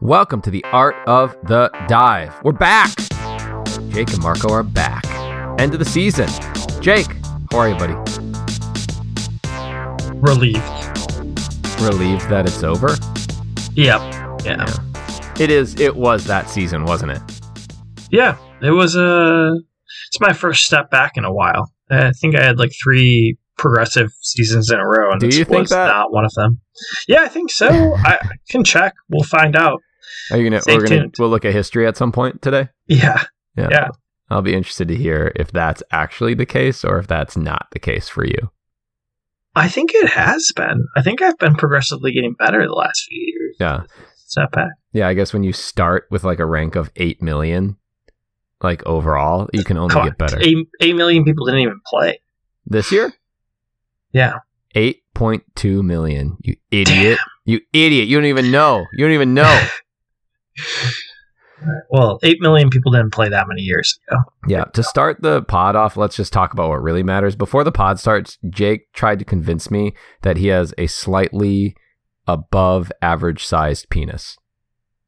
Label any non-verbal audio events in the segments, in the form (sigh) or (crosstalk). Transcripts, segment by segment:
Welcome to the Art of the Dive. We're back. Jake and Marco are back. End of the season. Jake, how are you, buddy? Relieved. Relieved that it's over? Yep. Yeah. It is. It was that season, wasn't it? Yeah. It was a. It's my first step back in a while. I think I had like three progressive seasons in a row, and Do this you think was that? not one of them. Yeah, I think so. I, can check. We'll find out. Are you gonna? Stay we're gonna. We'll look at history at some point today. Yeah. Yeah. I'll be interested to hear if that's actually the case or if that's not the case for you. I think it has been. I think I've been progressively getting better the last few years. Yeah. Step back. Yeah. I guess when you start with like a rank of eight million, like overall, you can only Come get better. Eight, eight million people didn't even play. This year, Yeah. eight point two million. You idiot. You idiot. You don't even know. You don't even know. (laughs) Well, eight million people didn't play that many years ago. Yeah, to start the pod off, let's just talk about what really matters. Before the pod starts, Jake tried to convince me that he has a slightly above average sized penis.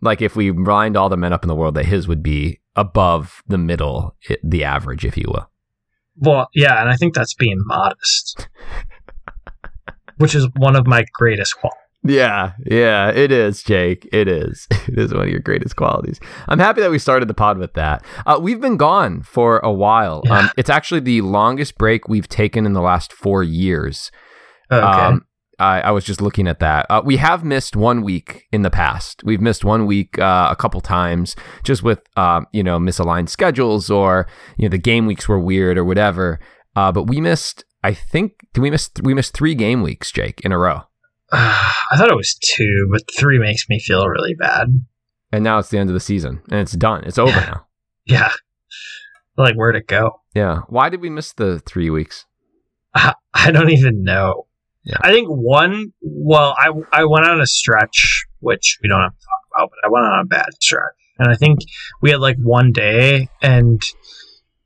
Like if we lined all the men up in the world, that his would be above the middle, the average, if you will. Well, yeah, and I think that's being modest, (laughs) which is one of my greatest qualities. Yeah, yeah, it is, Jake. It is. (laughs) It is one of your greatest qualities. I'm happy that we started the pod with that. Uh, we've been gone for a while. Yeah. Um, it's actually the longest break we've taken in the last four years. Okay. Um, I, I was just looking at that. Uh, we have missed one week in the past. We've missed one week uh, a couple times, just with um, you know misaligned schedules or you know the game weeks were weird or whatever. Uh, but we missed. I think we miss we missed three game weeks, Jake, in a row, (sighs) I thought it was two, but three makes me feel really bad. and now it's the end of the season and it's done. It's over now. (laughs) Yeah. Like, where'd it go? Yeah. Why did we miss the three weeks? I, I don't even know. Yeah. I think one, well, I, I went on a stretch, which we don't have to talk about, but I went on a bad stretch. And I think we had like one day and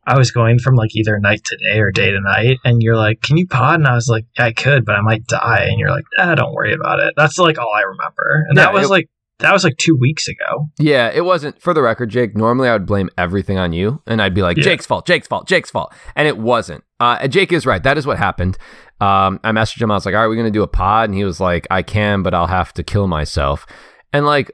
I was going from like either night to day or day to night. And you're like, can you pod? And I was like, yeah, I could, but I might die. And you're like, ah, don't worry about it. That's like all I remember. And Yeah, that was it- like, that was like two weeks ago. Yeah, it wasn't for the record, Jake. Normally, I would blame everything on you, and I'd be like, Yeah. "Jake's fault, Jake's fault, Jake's fault," and it wasn't. Uh, Jake is right. That is what happened. Um, I messaged him. I was like, "All right, we're gonna do a pod," and he was like, "I can, but I'll have to kill myself." And like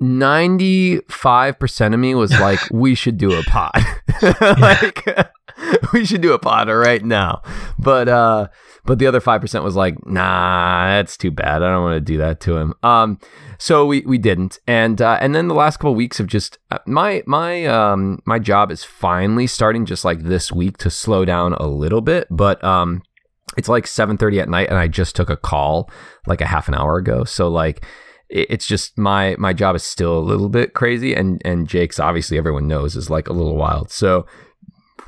ninety five percent of me was (laughs) like, "We should do a pod." (laughs) like, (laughs) we should do a pod right now. But uh, but the other five percent was like, "Nah, that's too bad. I don't want to do that to him." Um. So we, we didn't, and uh, and then the last couple of weeks have just uh, my my um my job is finally starting just like this week to slow down a little bit, but um it's like seven thirty at night, and I just took a call like a half an hour ago, so like it's just my my job is still a little bit crazy, and and Jake's obviously everyone knows is like a little wild, so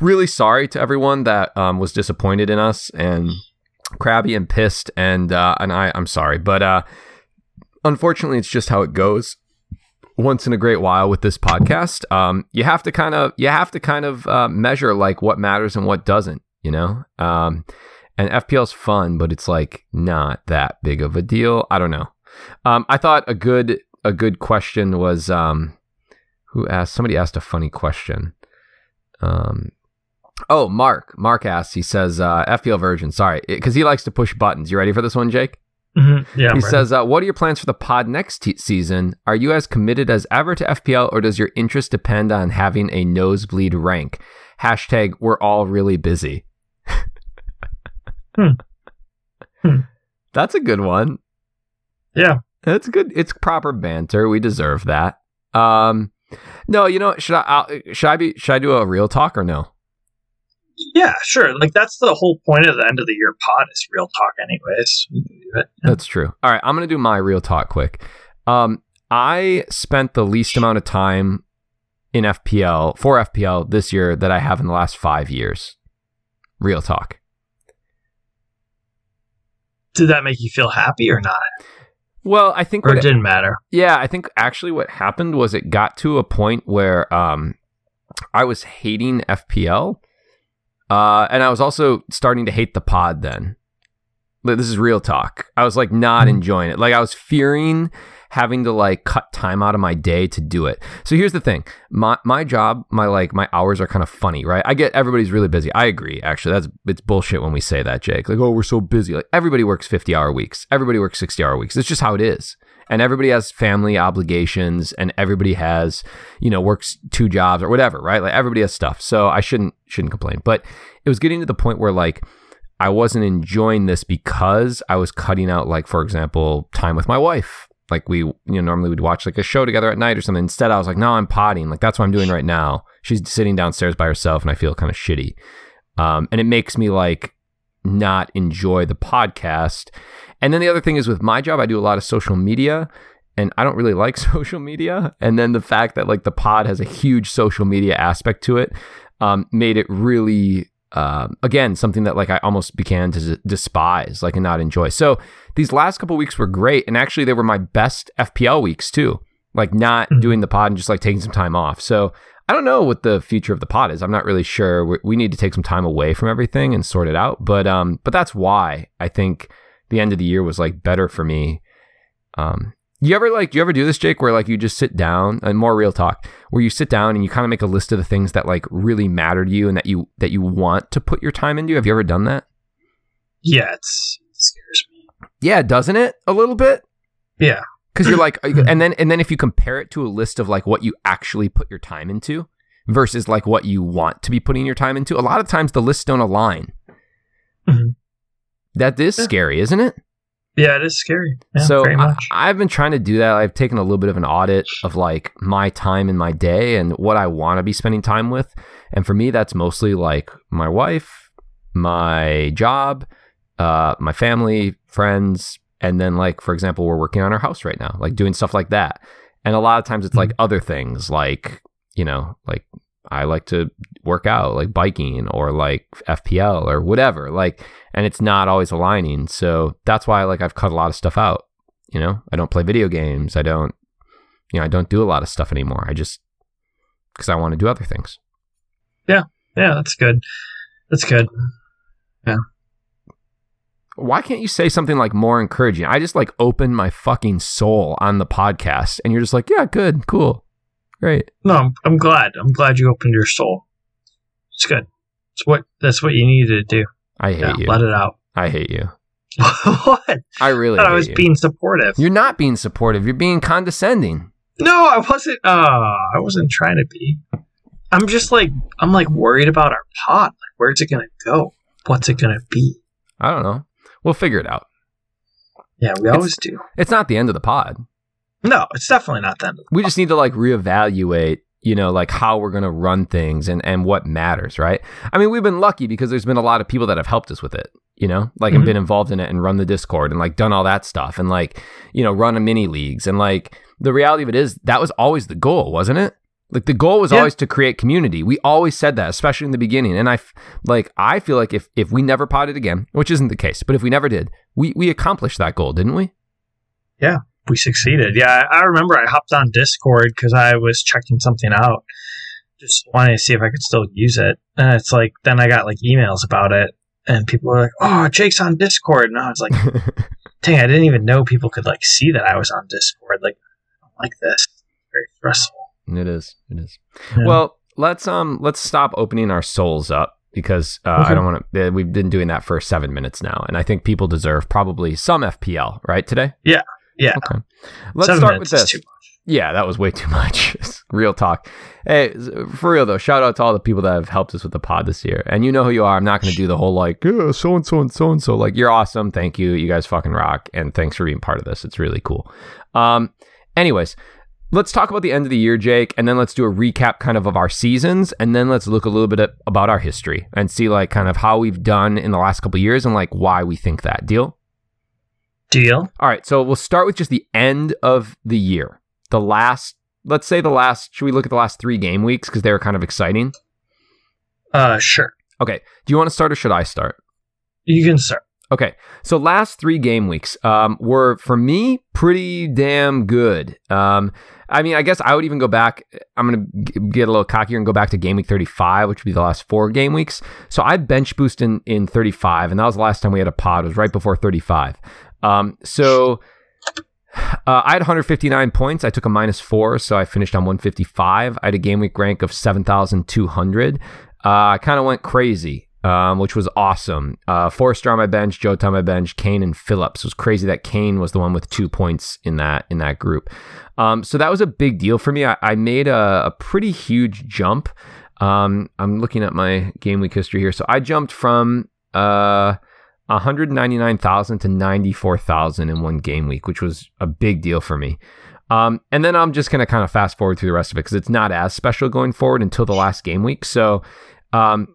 really sorry to everyone that um, was disappointed in us and crabby and pissed, and uh, and I I'm sorry, but uh unfortunately, it's just how it goes. Once in a great while with this podcast, um, you have to kind of you have to kind of uh, measure like what matters and what doesn't, you know. Um, and FPL's fun, but it's like not that big of a deal. I don't know. Um, I thought a good a good question was um, who asked somebody asked a funny question. Um, oh, Mark. Mark asked. He says uh, FPL Virgin. Sorry, because he likes to push buttons. You ready for this one, Jake? Mm-hmm. Yeah. he says, uh, "What are your plans for the pod next season? Are you as committed as ever to FPL, or does your interest depend on having a nosebleed rank?" Hashtag We're all really busy. (laughs) Hmm. Hmm. That's a good one. Yeah. That's good. It's proper banter. We deserve that. Um, no, you know, should I I'll, should I be should I do a real talk or no? Yeah, sure. Like that's the whole point of the end of the year pod is real talk, anyways. We can do it. That's true. All right, I'm gonna do my real talk quick. Um, I spent the least amount of time in FPL for FPL this year that I have in the last five years. Real talk. Did that make you feel happy or not? Well, I think Or it didn't matter? Yeah, I think actually what happened was it got to a point where um, I was hating FPL, uh, and I was also starting to hate the pod then. This is real talk. I was like not Mhm. enjoying it. Like I was fearing having to like cut time out of my day to do it. So here's the thing. My my job, my like my hours are kind of funny, right? I get everybody's really busy. I agree. Actually, that's it's bullshit when we say that, Jake. Like, "Oh, we're so busy." Like everybody works 50-hour weeks. Everybody works 60-hour weeks. It's just how it is. And everybody has family obligations and everybody has, you know, works two jobs or whatever, right? Like everybody has stuff. So I shouldn't shouldn't complain. But it was getting to the point where like I wasn't enjoying this because I was cutting out, like, for example, time with my wife. Like we, you know, normally we'd watch like a show together at night or something. Instead, I was like, no, I'm potting. Like that's what I'm doing right now. She's sitting downstairs by herself, and I feel kind of shitty. Um, and it makes me like not enjoy the podcast. And then the other thing is with my job, I do a lot of social media, and I don't really (laughs) like social media. And then the fact that like the pod has a huge social media aspect to it um, made it really um, again something that like I almost began to d- despise, like and not enjoy. So these last couple weeks were great, and actually they were my best FPL weeks too. Like not Mhm. doing the pod and just like taking some time off. So I don't know what the future of the pod is. I'm not really sure. We, we need to take some time away from everything and sort it out. But um, but that's why I think the end of the year was like better for me. Um, you ever like do you ever do this, Jake, where like you just sit down and more real talk, where you sit down and you kind of make a list of the things that like really matter to you and that you that you want to put your time into? Have you ever done that? Yeah, it's, it scares me. Yeah, doesn't it a little bit? Yeah. Because you're like, (clears throat) and then and then if you compare it to a list of like what you actually put your time into versus like what you want to be putting your time into, a lot of times the lists don't align. Mhm. That is Yeah. scary, isn't it? Yeah, it is scary. Yeah, so I, I've been trying to do that. I've taken a little bit of an audit of like my time in my day and what I want to be spending time with. And for me, that's mostly like my wife, my job, uh, my family, friends, and then like for example, we're working on our house right now, like doing stuff like that. And a lot of times it's like other things, like you know, like I like to work out, like biking or like FPL or whatever. Like, and it's not always aligning. So that's why like I've cut a lot of stuff out. You know, I don't play video games. I don't, you know, I don't do a lot of stuff anymore. I just because I want to do other things. yeah, yeah, that's good. That's good. Yeah. Why can't you say something like more encouraging? I just like open my fucking soul on the podcast, and you're just like, yeah, good, cool, great. No, I'm, I'm glad. I'm glad you opened your soul. It's good. It's what that's what you needed to do. I hate Yeah, you. let it out. I hate you. (laughs) what? I really. I I was you. being supportive. You're not being supportive. You're being condescending. No, I wasn't. Uh, I wasn't trying to be. I'm just like I'm like worried about our pot. Like, where's it gonna go? What's it gonna be? I don't know. We'll figure it out. Yeah, we always do. It's not the end of the pod. No, it's definitely not them. We just need to like reevaluate, you know, like how we're going to run things and and what matters, right? I mean, we've been lucky because there's been a lot of people that have helped us with it, you know, like and Mhm. been involved in it and run the Discord and like done all that stuff and like, you know, run a mini leagues and like the reality of it is that was always the goal, wasn't it? Like the goal was Yeah. always to create community. We always said that, especially in the beginning. And I f- like I feel like if if we never potted again, which isn't the case, but if we never did, we we accomplished that goal, didn't we? We succeeded. Yeah, I, remember I hopped on Discord because I was checking something out, just wanting to see if I could still use it. And it's like then I got like emails about it, and people were like, "Oh, Jake's on Discord," and I was like, (laughs) "Dang, I didn't even know people could like see that I was on Discord. Like, I don't like this. It's very stressful." It is. It is. Yeah. Well, let's um let's stop opening our souls up because uh, I don't want to. We've been doing that for seven minutes now, and I think people deserve probably some FPL right today. Yeah. Okay. Let's Seven start with this. Yeah, that was way too (laughs) much. real talk. Hey, for real though, shout out to all the people that have helped us with the pod this year. And you know who you are. I'm not going to do the whole like, yeah, so and so and so and so. Like, you're awesome. Thank you. You guys fucking rock. And thanks for being part of this. It's really cool. Um, anyways, let's talk about the end of the year, Jake, and then let's do a recap kind of of our seasons, and then let's look a little bit at, about our history and see like kind of how we've done in the last couple of years and like why we think that. Deal? Deal. All right, so we'll start with just the end of the year. The last, let's say the last, should we look at the last three game weeks because they were kind of exciting? Uh, sure. Okay, do you want to start or should I start? You can start. Okay, so last three game weeks um, were for me pretty damn good. Um, I mean, I guess I would even go back. I'm going to get a little cockier and go back to game week 35, which would be the last four game weeks. So I bench boosted in, in 35, and that was the last time we had a pod. It was right before 35. Um, so uh, I had 159 points. I took a minus four, so I finished on 155. I had a game week rank of 7,200. Uh, I kind of went crazy um, which was awesome. Uh, Forrester on my bench, Joe on my bench, Kane and Phillips. It was crazy that Kane was the one with two points in that in that group. Um, so that was a big deal for me. I, I made a, a, pretty huge jump. Um, I'm looking at my game week history here. So I jumped from uh, 199,000 to 94,000 in one game week, which was a big deal for me. Um, and then I'm just going to kind of fast forward through the rest of it because it's not as special going forward until the last game week. So um,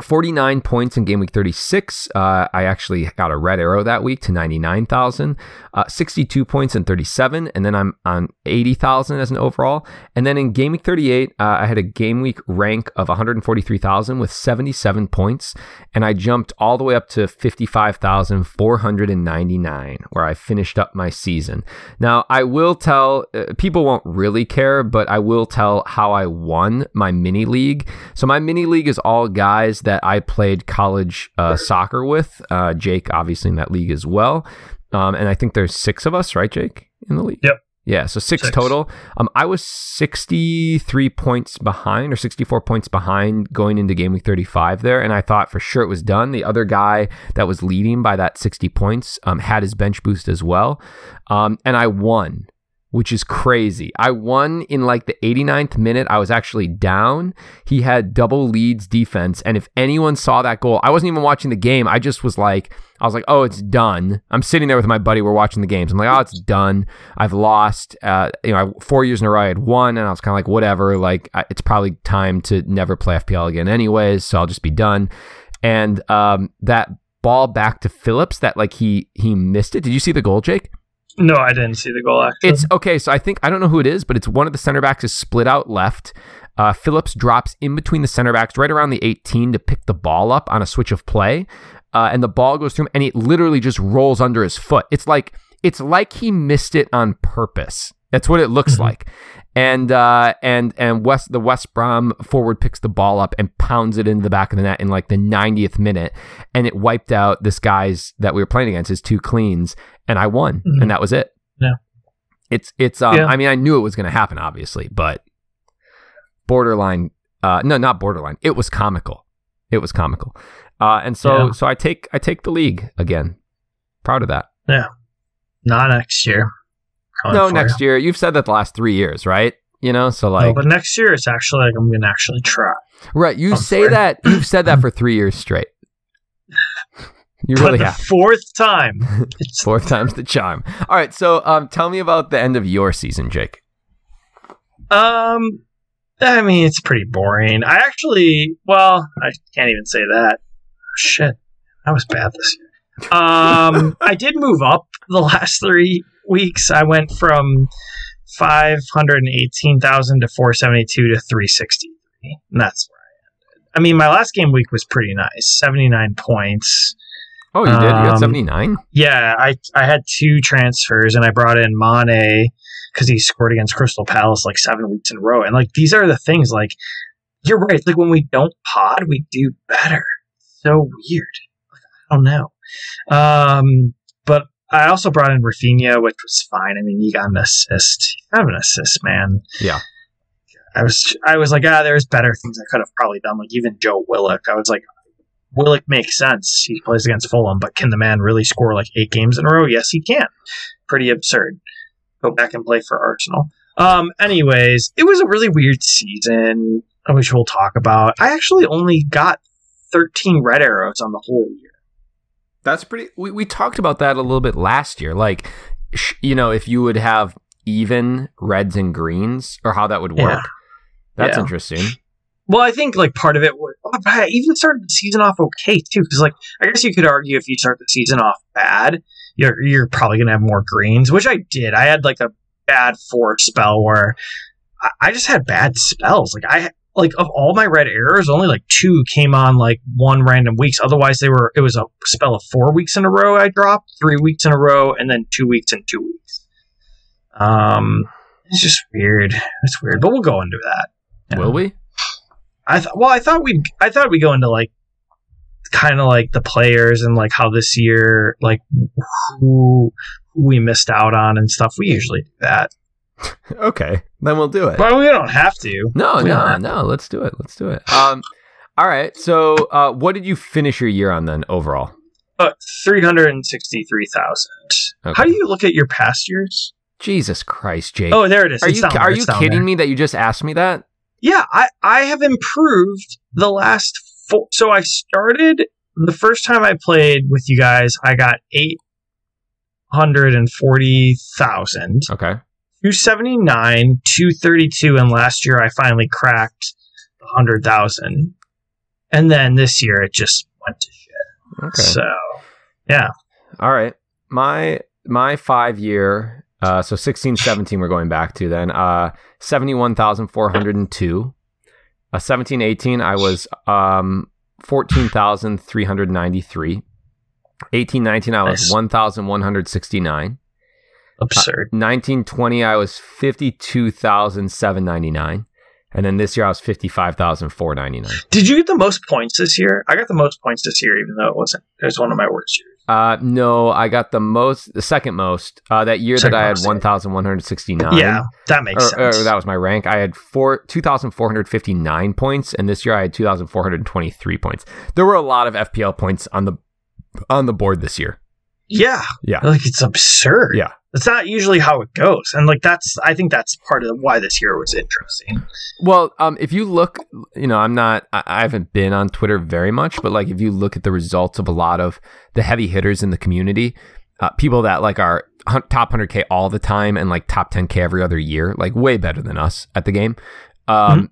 49 points in game week 36. Uh, I actually got a red arrow that week to 99,000. Uh, 62 points in 37. And then I'm on 80,000 as an overall. And then in game week 38, uh, I had a game week rank of 143,000 with 77 points. And I jumped all the way up to 55,499, where I finished up my season. Now, I will tell uh, people won't really care, but I will tell how I won my mini league. So my mini league is all guys that I played college uh, soccer with. Uh, Jake, obviously, in that league as well. Um, and I think there's six of us, right, Jake, in the league? Yep. Yeah, so six, six, total. Um, I was 63 points behind or 64 points behind going into game week 35 there, and I thought for sure it was done. The other guy that was leading by that 60 points um, had his bench boost as well, um, and I won which is crazy. I won in like the 89th minute. I was actually down. He had double Leeds defense. And if anyone saw that goal, I wasn't even watching the game. I just was like, I was like, oh, it's done. I'm sitting there with my buddy. We're watching the games. I'm like, oh, it's done. I've lost. Uh, you know, four years in a row I had won, and I was kind of like, whatever. Like, it's probably time to never play FPL again, anyways. So I'll just be done. And um, that ball back to Phillips, that like he he missed it. Did you see the goal, Jake? No, I didn't see the goal. Actually, it's okay. So I think I don't know who it is, but it's one of the center backs is split out left. Uh, Phillips drops in between the center backs, right around the 18, to pick the ball up on a switch of play, uh, and the ball goes through him, and it literally just rolls under his foot. It's like it's like he missed it on purpose. That's what it looks mm-hmm. like. And uh, and and West the West Brom forward picks the ball up and pounds it into the back of the net in like the 90th minute, and it wiped out this guy's that we were playing against his two cleans, and I won, mm-hmm. and that was it. Yeah, it's it's. Um, yeah. I mean, I knew it was going to happen, obviously, but borderline. Uh, no, not borderline. It was comical. It was comical. Uh, and so yeah. so I take I take the league again. Proud of that. Yeah. Not next year. no, next you. year. You've said that the last three years, right? You know, so like. No, but next year it's actually like I'm gonna actually try. Right. You say that. You've said that for three years straight. (laughs) You really have. Fourth time. (laughs) fourth time's the charm. All right. So, um, tell me about the end of your season, Jake. Um, I mean, it's pretty boring. I actually, well, I can't even say that. Shit, that was bad this year. Um, I did move up the last three weeks. I went from five hundred and eighteen thousand to four seventy two to three sixty three, and that's where I ended. I mean, my last game week was pretty nice, seventy nine points. Oh, you did? You got um, 79? Yeah, I, I had two transfers and I brought in Mane because he scored against Crystal Palace like seven weeks in a row. And like these are the things like you're right. It's like when we don't pod, we do better. So weird. Like, I don't know. Um, but I also brought in Raphinha, which was fine. I mean, he got an assist. Kind of an assist, man. Yeah. I was I was like, ah, there's better things I could have probably done. Like even Joe Willock. I was like, will makes sense? He plays against Fulham, but can the man really score like eight games in a row? Yes, he can. Pretty absurd. Go back and play for Arsenal. Um, anyways, it was a really weird season, which we'll talk about. I actually only got 13 red arrows on the whole year. That's pretty. We, we talked about that a little bit last year. Like, sh- you know, if you would have even reds and greens, or how that would work. Yeah. That's yeah. interesting. Well, I think like part of it would oh, I even started the season off okay too, because like I guess you could argue if you start the season off bad, you're you're probably gonna have more greens, which I did. I had like a bad four spell where I, I just had bad spells. Like I like of all my red errors, only like two came on like one random weeks. Otherwise, they were it was a spell of four weeks in a row I dropped, three weeks in a row, and then two weeks and two weeks. Um, It's just weird. It's weird, but we'll go into that. Yeah. Will we? I thought. Well, I thought we. would I thought we would go into like, kind of like the players and like how this year, like who, who we missed out on and stuff. We usually do that, Okay, then we'll do it. but we don't have to. No, We no, no. Let's do it. Let's do it. Um, all right. So, uh, what did you finish your year on then overall? Uh, Three hundred and sixty-three thousand. Okay. How do you look at your past years? Jesus Christ, Jake. Oh, there it is. are It's you down there. are you kidding there. me that you just asked me that? Yeah, I I have improved the last four. So I started the first time I played with you guys. I got eight hundred and forty thousand. Okay. 279, 232, and last year I finally cracked 100,000. And then this year it just went to shit. Okay. So, yeah. All right. My my five year uh so 16 (sighs) 17 we're going back to then uh 71,402. Uh 17 18 I was um 14,393. 18 19 I was Nice. 1,169. Absurd. 1920 I was 52,799. And then this year I was 55,499. Did you get the most points this year? I got the most points this year, even though it wasn't. It was one of my worst years. Uh, no, I got the most, the second most. Uh, that year Second that I had 1,169. yeah, that makes Or, or sense. that was my rank. I had four, 2,459 points, and this year I had 2,423 points. There were a lot of FPL points on the on the board this year. yeah, Yeah. like it's absurd. Yeah. It's not usually how it goes, and like that's. I think that's part of why this year was interesting. Well, um, if you look, you know, I'm not, I, I haven't been on Twitter very much, but like if you look at the results of a lot of the heavy hitters in the community, uh, people that like are top 100K all the time and like top 10K every other year, like way better than us at the game, um,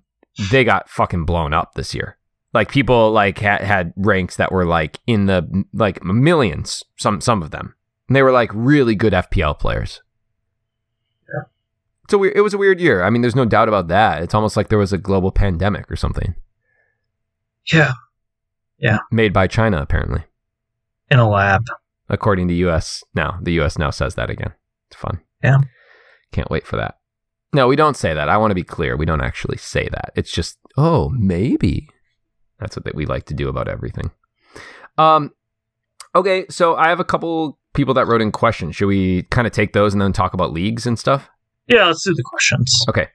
they got fucking blown up this year. Like people like had, had ranks that were like in the like millions, some some of them. And they were like really good FPL players. Yeah. So we, it was a weird year. I mean, there's no doubt about that. It's almost like there was a global pandemic or something Yeah. Yeah, made by China, apparently, in a lab. according to U.S. now. The U.S. now says that again. It's fun. Yeah. Can't wait for that. No, we don't say that. I want to be clear. We don't actually say that. It's just, oh, maybe. That's what we like to do about everything. Um, okay, so I have a couple people that wrote in questions. Should we kind of take those and then talk about leagues and stuff? Yeah, let's do the questions. Okay.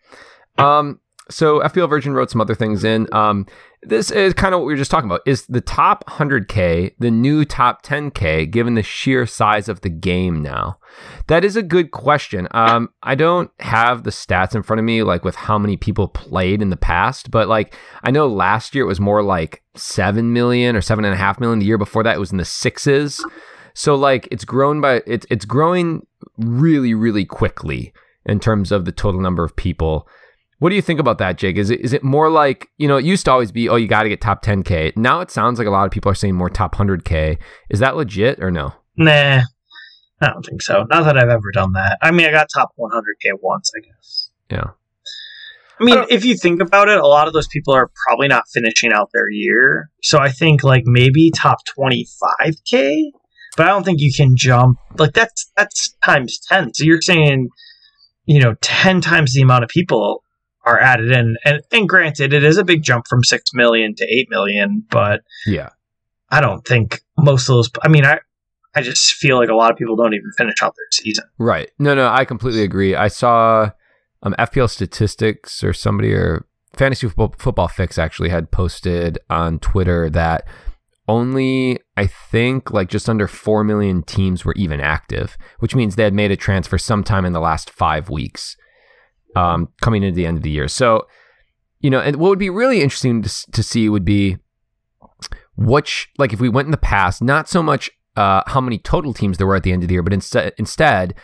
Um, so FPL Virgin wrote some other things in. Um, this is kind of what we were just talking about. Is the top 100K the new top 10K given the sheer size of the game now? That is a good question. Um, I don't have the stats in front of me, like with how many people played in the past, but like I know last year it was more like 7 million or 7.5 million. The year before that it was in the sixes. So like it's grown by it's it's growing really, really quickly in terms of the total number of people. What do you think about that, Jake? Is it is it more like you know it used to always be oh you got to get top 10k. Now it sounds like a lot of people are saying more top 100k. Is that legit or no? Nah, I don't think so. Not that I've ever done that. I mean, I got top 100k once, I guess. Yeah. I mean, I if you think about it, a lot of those people are probably not finishing out their year. So I think like maybe top 25k, but I don't think you can jump like that's that's times 10. So you're saying, you know, 10 times the amount of people are added in. And and granted, it is a big jump from 6 million to 8 million, but Yeah. I don't think most of those I mean, I I just feel like a lot of people don't even finish out their season. Right. No, no, I completely agree. I saw um, FPL statistics or somebody or Fantasy Football, Football Fix actually had posted on Twitter that only I think like just under 4 million teams were even active, which means they had made a transfer sometime in the last 5 weeks um, coming into the end of the year. So, you know, and what would be really interesting to, to see would be which like if we went in the past, not so much uh, how many total teams there were at the end of the year, but instead instead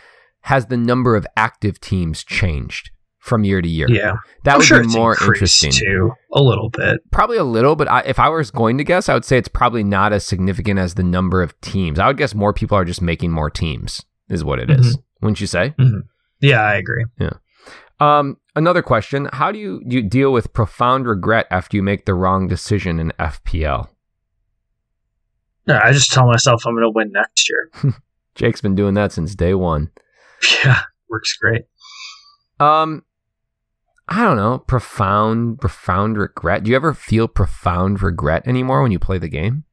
has the number of active teams changed from year to year? Yeah. that I'm would sure be more interesting. too, a little bit. Probably a little, but I, if I was going to guess, I would say it's probably not as significant as the number of teams. I would guess more people are just making more teams, is what it is. Wouldn't you say? Yeah, I agree. Yeah. Um, another question: How do you do you deal with profound regret after you make the wrong decision in FPL? I just tell myself I'm going to win next year. (laughs) Jake's been doing that since day one. Yeah, works great. Um, I don't know. Profound, profound regret. Do you ever feel profound regret anymore when you play the game?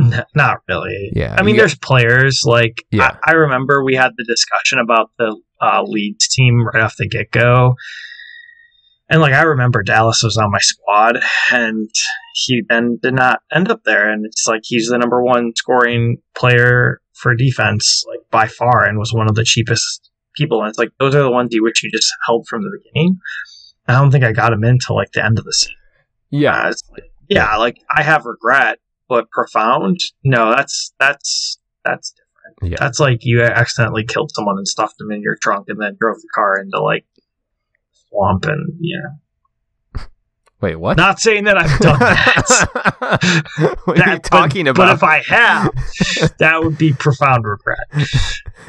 N- Not really. Yeah. I mean, there's players like Yeah. I, I remember we had the discussion about the uh, Leeds team right off the get go, and like I remember Dallas was on my squad, and he then did not end up there, and it's like he's the number one scoring player for defense, like by far, and was one of the cheapest people, and it's like those are the ones you wish you just held from the beginning. I don't think I got him until like the end of the season. Yeah. Uh, like, yeah, like I have regret, but profound. No, that's that's that's different. Yeah. That's like you accidentally killed someone and stuffed them in your trunk, and then drove the car into like swamp. And yeah, Wait, what? not saying that I've done that. (laughs) what are you That- but- talking But if I have, that would be profound regret.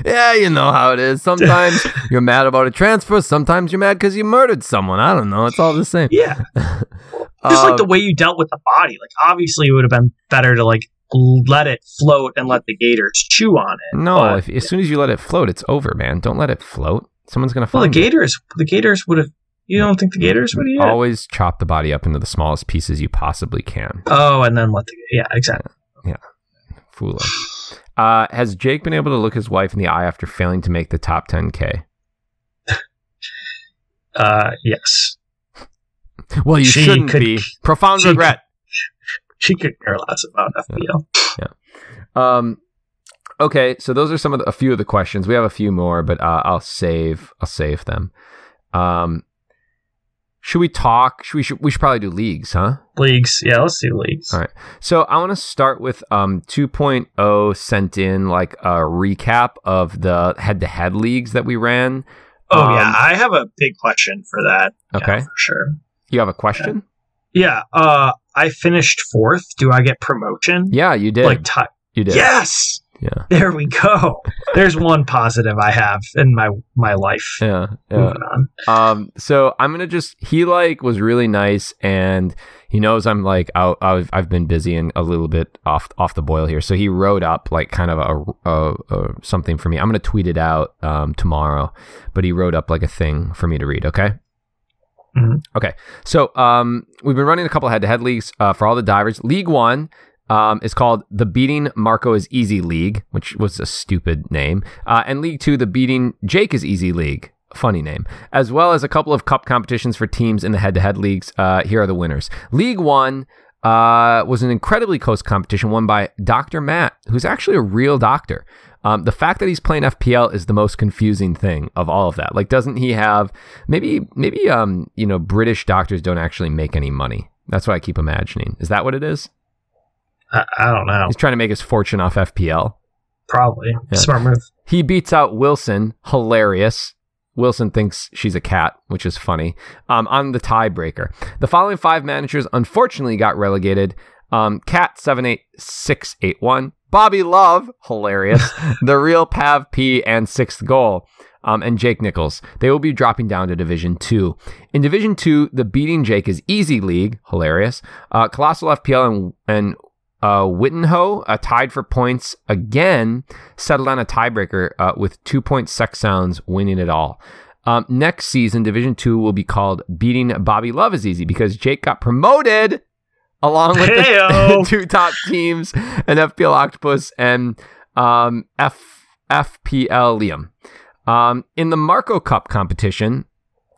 yeah, you know how it is. Sometimes (laughs) you're mad about a transfer. Sometimes you're mad because you murdered someone. I don't know. It's all the same. Yeah, (laughs) just like the Um, way you dealt with the body. Like obviously, it would have been better to like let it float and let the gators chew on it. no, but- if, as soon as you let it float, it's over, man. Don't let it float. Someone's gonna well, the find it. gators, the gators would have. You don't think the gators would have? Always chop the body up into the smallest pieces you possibly can. Oh, and then let the yeah, exactly. Yeah. Foolish. Uh, has Jake been able to look his wife in the eye after failing to make the top 10K? (laughs) Uh, yes, Well, you She shouldn't could- be. Profound she regret. (laughs) she could care less about FPL. Um, okay, so those are some of the, a few of the questions. We have a few more, but uh, I'll save. I'll save them. Um, should we talk? Should we? Should, we should probably do leagues, huh? Leagues, yeah, let's do leagues. All right. So I want to start with um 2.0 sent in like a recap of the head-to-head leagues that we ran. Oh Um, yeah, I have a big question for that. Yeah, Okay. for sure. You have a question? Yeah, uh, I finished fourth. Do I get promotion? Yeah, you did. Like, ti you did. yes, Yeah. (laughs) there we go. There's one positive I have in my my life. Yeah. Yeah. Um, so I'm gonna just he like was really nice and he knows I'm like out I've I've been busy and a little bit off off the boil here. So he wrote up like kind of a, a, a something for me. I'm gonna tweet it out um tomorrow, but he wrote up like a thing for me to read. Okay. Mhm. Okay. So um we've been running a couple head to head leagues uh, for all the divers. League one. Um, is called the Beating Marco is Easy League, which was a stupid name. Uh, and League Two, the Beating Jake is Easy League, funny name, as well as a couple of cup competitions for teams in the head-to-head leagues. Uh, here are the winners. League One uh, was an incredibly close competition won by Dr. Matt, who's actually a real doctor. Um, the fact that he's playing FPL is the most confusing thing of all of that. Like, doesn't he have maybe maybe um you know British doctors don't actually make any money? That's what I keep imagining. Is that what it is? I, I don't know. He's trying to make his fortune off FPL. Probably Yeah. smart move. He beats out Wilson, hilarious. Wilson thinks she's a cat, which is funny. Um, on the tiebreaker, the following five managers unfortunately got relegated. Um, Cat seven eight six eight one, Bobby Love, hilarious. (laughs) the real Pav P and sixth goal. Um, and Jake Nichols. They will be dropping down to Division 2. In Division 2, the Beating Jake is Easy League, hilarious. Uh, Colossal FPL and, and uh, Wittenho, uh, tied for points again, settled on a tiebreaker uh, with two point sex sounds winning it all. Um, next season, Division Two will be called Beating Bobby Love is Easy because Jake got promoted along with the (laughs) two top teams and FPL Octopus and um, F- FPL Liam. Um, in the Marco Cup competition,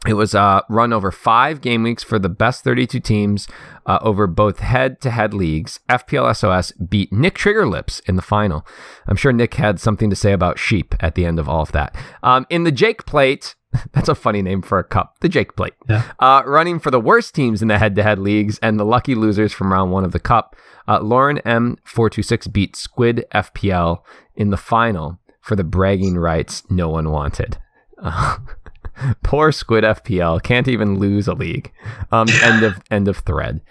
it was uh, run over five game weeks for the best 32 teams uh, over both head to head leagues. FPL SOS beat Nick Triggerlips in the final. I'm sure Nick had something to say about sheep at the end of all of that. Um, in the Jake Plate, (laughs) that's a funny name for a cup, the Jake Plate. Yeah. Uh, running for the worst teams in the head to head leagues and the lucky losers from round one of the cup, uh, Lauren M426 beat Squid FPL in the final for the bragging rights no one wanted. (laughs) (laughs) Poor Squid FPL can't even lose a league. Um, (laughs) end of end of thread.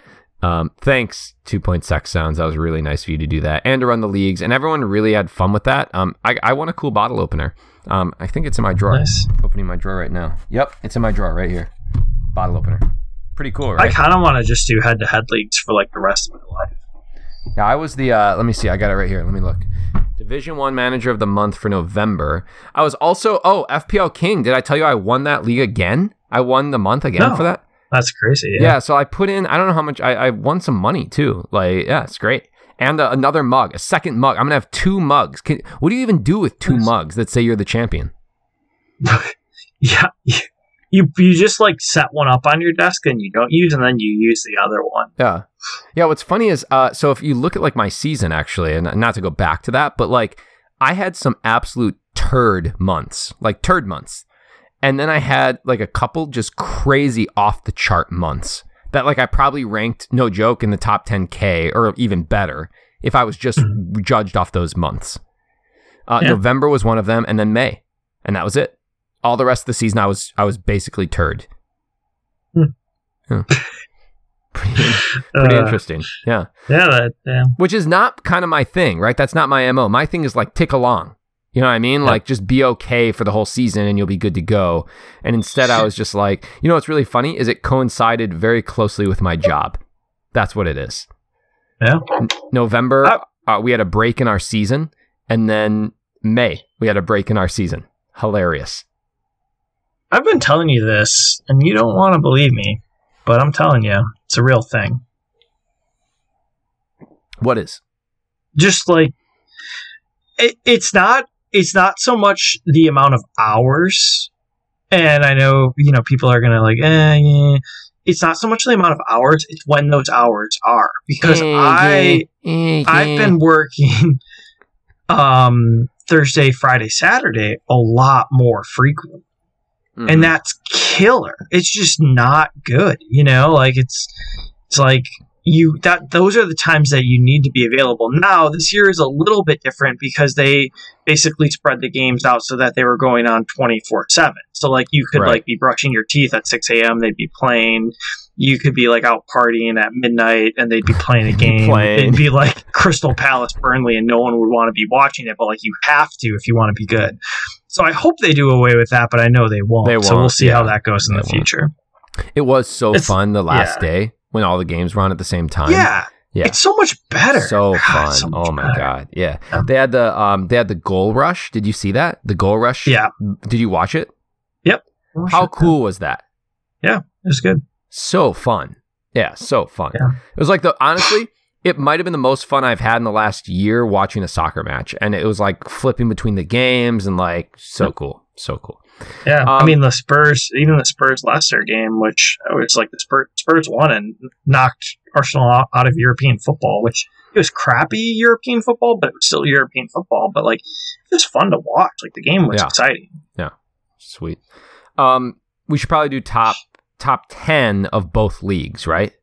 Um, thanks, Two Point Sex Sounds. That was really nice of you to do that and to run the leagues, and everyone really had fun with that. Um, I, I want a cool bottle opener. Um, I think it's in my drawer. Nice. Opening my drawer right now. Yep, it's in my drawer right here. Bottle opener. Pretty cool, I kind of want to just do head to head leagues for like the rest of my life. Yeah, I was the. Uh, let me see. I got it right here. Let me look. Division One Manager of the Month for November. I was also oh FPL King. Did I tell you I won that league again? I won the month again No. for that. That's crazy. Yeah. Yeah. so I put in. I don't know how much. I, I won some money too. Like yeah, it's great. And uh, another mug, a second mug. I'm gonna have two mugs. Can, what do you even do with two mugs that say you're the champion? (laughs) Yeah. You you just like set one up on your desk and you don't use, and then you use the other one. Yeah. Yeah, what's funny is uh so if you look at like my season actually and not to go back to that, but like I had some absolute turd months, like turd months. And then I had like a couple just crazy off the chart months that like I probably ranked no joke in the top 10k or even better if I was just judged off those months. Uh, Yeah. November was one of them and then May. And that was it. All the rest of the season I was I was basically turd. Hmm. Yeah. (laughs) Pretty, pretty Uh, interesting. Yeah Yeah. That. Yeah. which is not kind of my thing, right? That's not my MO. My thing is like tick along. You know what I mean? Yeah. Like just be okay for the whole season and you'll be good to go. And instead I was just like, you know what's really funny is it coincided very closely with my job. That's what it is. Yeah. November I- uh, we had a break in our season and then May we had a break in our season. Hilarious. I've been telling you this, and you don't want to believe me, but I'm telling you, it's a real thing. What is? Just like it, it's not. It's not so much the amount of hours, and I know you know people are gonna like, eh, yeah. It's not so much the amount of hours; it's when those hours are. Because I I've been working um Thursday, Friday, Saturday a lot more frequently. Mm-hmm. and that's killer. It's just not good, you know. Like it's it's like you that those are the times that you need to be available. Now this year is a little bit different because they basically spread the games out so that they were going on twenty four seven. So like you could Right. like be brushing your teeth at six a.m. They'd be playing. You could be like out partying at midnight and they'd be playing a (laughs) game. Playing. It'd be like Crystal Palace Burnley and no one would want to be watching it, but like you have to if you want to be good. So I hope they do away with that, but I know they won't. They So we'll won't, see how that goes in They the won't. future. It was so It's- fun the last yeah. day when all the games were on at the same time. Yeah. Yeah. It's so much better. So God, fun. so oh my better. god. Yeah. Yeah. They had the um they had the goal rush. Did you see that? The goal rush? Yeah. Did you watch it? It How cool was that? Yeah, it was good. So fun. Yeah, so fun. Yeah. It was like the honestly, it might have been the most fun I've had in the last year watching a soccer match. And it was like flipping between the games and like so cool. So cool. Yeah. I Um, mean, the Spurs, even the Spurs Leicester game, which oh, it's like the Spurs, Spurs won and knocked Arsenal out, out of European football, which it was crappy European football, but it was still European football. But like, it was fun to watch. Like, the game was Yeah. exciting. Yeah. Sweet. Um we should probably do top top 10 of both leagues, right?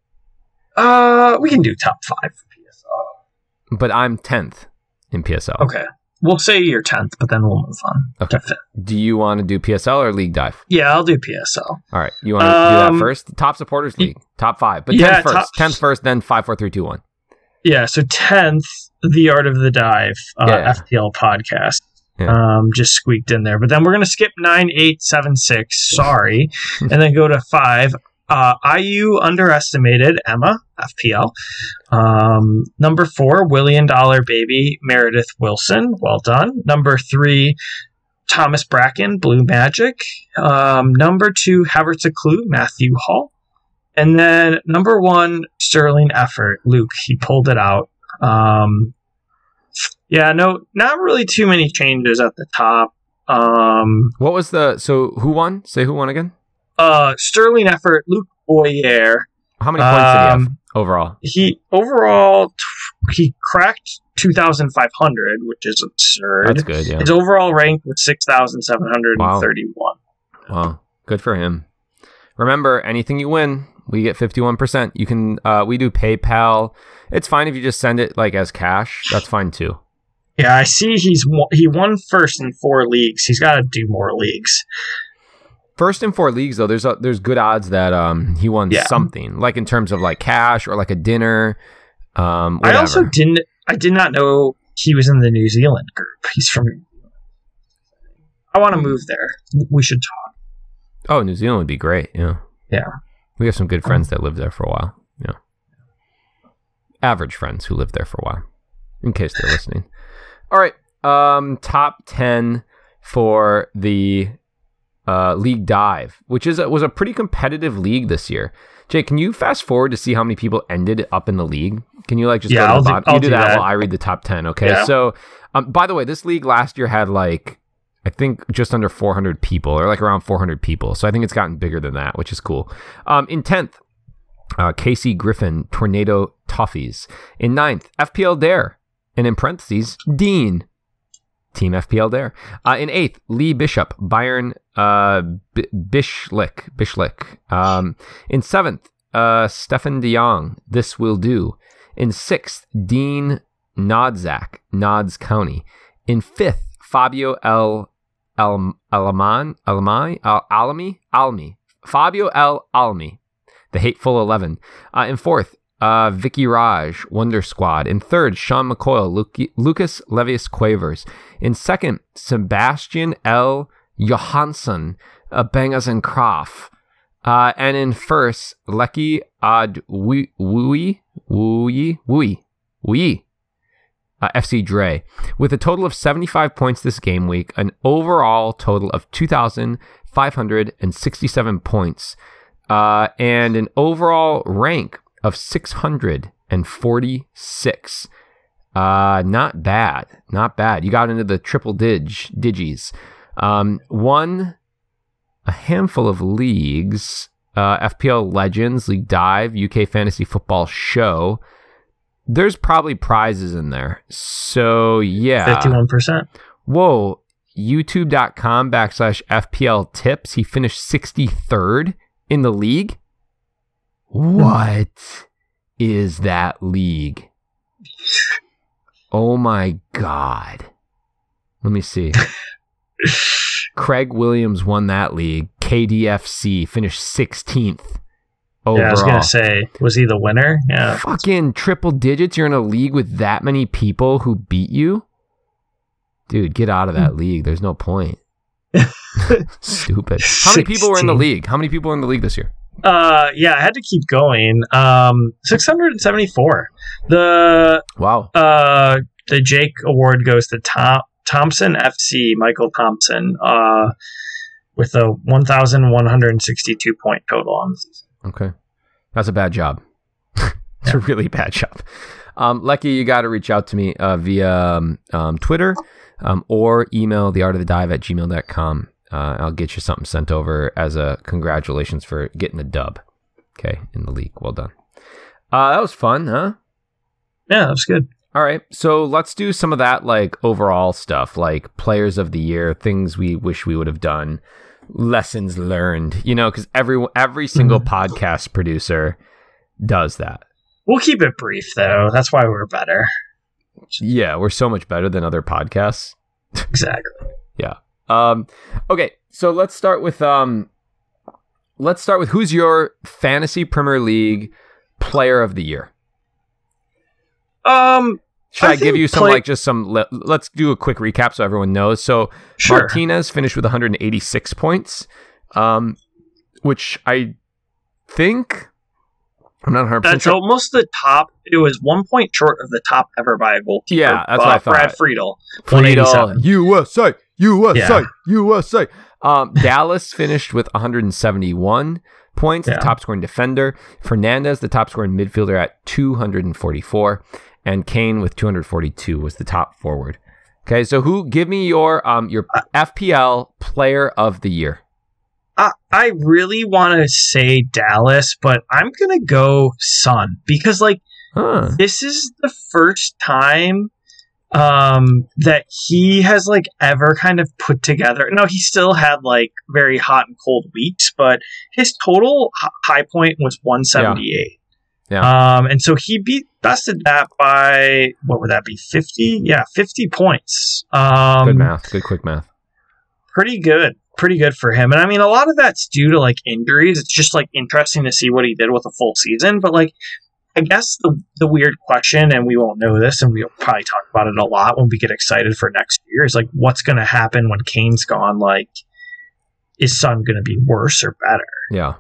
Uh, we can do top five for PSL. But I'm 10th in PSL. Okay. We'll say you're 10th, but then we'll move on. Okay. Do you want to do PSL or league dive? Yeah, I'll do PSL. All right. You want to do that Um, first? Top supporters league. Top five. But yeah, 10th first. top- 10th first, then five, four, three, two, one. Yeah, so 10th, The Art of the Dive, uh, Yeah. FPL podcast. Yeah. Um, just squeaked in there. But then we're going to skip 9876, sorry, (laughs) and then go to 5. Uh, IU underestimated Emma, FPL. Um, number 4, Willian Dollar Baby, Meredith Wilson. Well done. Number 3, Thomas Bracken, Blue Magic. Um, number 2, Havertz a Clue, Matthew Hall. And then number one, Sterling effort. Luke, he pulled it out. Um, yeah, no, not really too many changes at the top. Um, What was the so who won? Say who won again? uh, Sterling effort, Luke Boyer. How many points did he have Um, overall? he overall t- he cracked two thousand five hundred, which is absurd. That's good, yeah. His overall rank was six thousand seven hundred and thirty-one. Wow. Good for him. Remember, anything you win, we get 51%. You can uh we do PayPal. It's fine if you just send it like as cash. That's fine too. Yeah, I see. He's won- he won first in four leagues. He's got to do more leagues. First in four leagues though, there's a, there's good odds that um he won Yeah. something, like in terms of like cash or like a dinner. Um I also didn't. I did not know he was in the New Zealand group. He's from. I want to move there. We should talk. Oh, New Zealand would be great. Yeah. Yeah. We have some good friends that lived there for a while. Yeah. Average friends who lived there for a while, in case they're listening. All right. um, top ten for the uh, league dive, which is a, was a pretty competitive league this year. Jay, can you fast forward to see how many people ended up in the league? Can you like just Yeah, go to I'll the do- bottom? I'll you do, do that, that. while I read the top ten. Okay, Yeah. so um, by the way, this league last year had like I think just under 400 people, or like around 400 people. So I think it's gotten bigger than that, which is cool. Um, in tenth, uh, Casey Griffin, Tornado Toffees. In ninth, FPL Dare, and in parentheses, Dean. Team FPL Dare. Uh, in eighth, Lee Bishop, Byron uh, B- Bishlick. Bishlick. Um, in seventh, uh, Stefan DeYoung, This Will Do. In sixth, Dean Nodzak, Nods County. In fifth, Fabio L. Al- Alaman, Alamai, Al- Alami, Almi, Fabio L. Almi, the Hateful Eleven. Uh, in fourth, uh, Vicky Raj, Wonder Squad. In third, Sean McCoyle, Luki- Lucas Levius Quavers. In second, Sebastian L. Johansson, uh, Bangas and Croft. Uh, and in first, Lecky Ad Wui Wui Wui Wui Wui uh, FC Dre with a total of 75 points this game week, an overall total of 2,567 points, uh, and an overall rank of 646. Uh, not bad, not bad. You got into the triple dig digis. Um, won a handful of leagues. Uh, FPL Legends, League Dive, UK Fantasy Football Show. There's probably prizes in there. So yeah. Fifty-one percent. Whoa. YouTube.com backslash FPL tips. He finished 63rd in the league. What is that league? Oh my God. Let me see. (laughs) Craig Williams won that league. KDFC finished 16th overall. Yeah, I was gonna say, was he the winner? Yeah. Fucking triple digits. You're in a league with that many people who beat you? Dude, get out of Hmm. that league. There's no point. (laughs) Stupid. How many people were in the league? How many people were in the league this year? Uh, yeah, I had to keep going. Um, six hundred and seventy-four. The Wow. uh the Jake Award goes to Tom Thompson FC Michael Thompson. Uh, with a one thousand one hundred and sixty-two point total on the season. Okay. That's a bad job. (laughs) it's a really bad job. Um, Lecky, you got to reach out to me uh, via um, um, Twitter um, or email theartofthedive at gmail.com. Uh, I'll get you something sent over as a congratulations for getting the dub. Okay, in the league. Well done. Uh, that was fun, huh? Yeah, that was good. All right, so let's do some of that like overall stuff, like players of the year, things we wish we would have done, lessons learned. You know, because every every single podcast producer does that. We'll keep it brief though. That's why we're better. Yeah, we're so much better than other podcasts. Exactly. Yeah. Um. Okay, so let's start with um. Let's start with who's your fantasy Premier League player of the year. Um, Should I, I give you some play- like just some? Le- let's do a quick recap so everyone knows. So sure. Martinez finished with 186 points, um, which I think I'm not 100 percent That's sure. almost the top. It was one point short of the top ever by a goalkeeper. Yeah, that's uh, what I thought. Brad Friedel, Friedel, 187. USA, USA, Yeah. USA. Um, Dallas finished with 171 points, Yeah. the top scoring defender. Fernandes, the top scoring midfielder, at 244, and Kane with 242 was the top forward. Okay, so who? Give me your um your FPL player of the year. I, I really want to say Dallas, but I'm gonna go Son because like Huh. this is the first time um that he has like ever kind of put together no he still had like very hot and cold weeks but his total h- high point was 178 Yeah. Um and so he beat bested that by what would that be 50 yeah 50 points. Um Good math. Good quick math. pretty good. Pretty good for him. And i mean a lot of that's due to like injuries. It's just like interesting to see what he did with a full season. But like i guess the, the weird question and we won't know this and we'll probably talk about it a lot when we get excited for next year is like what's going to happen when kane's gone? Like is son going to be worse or better? Yeah,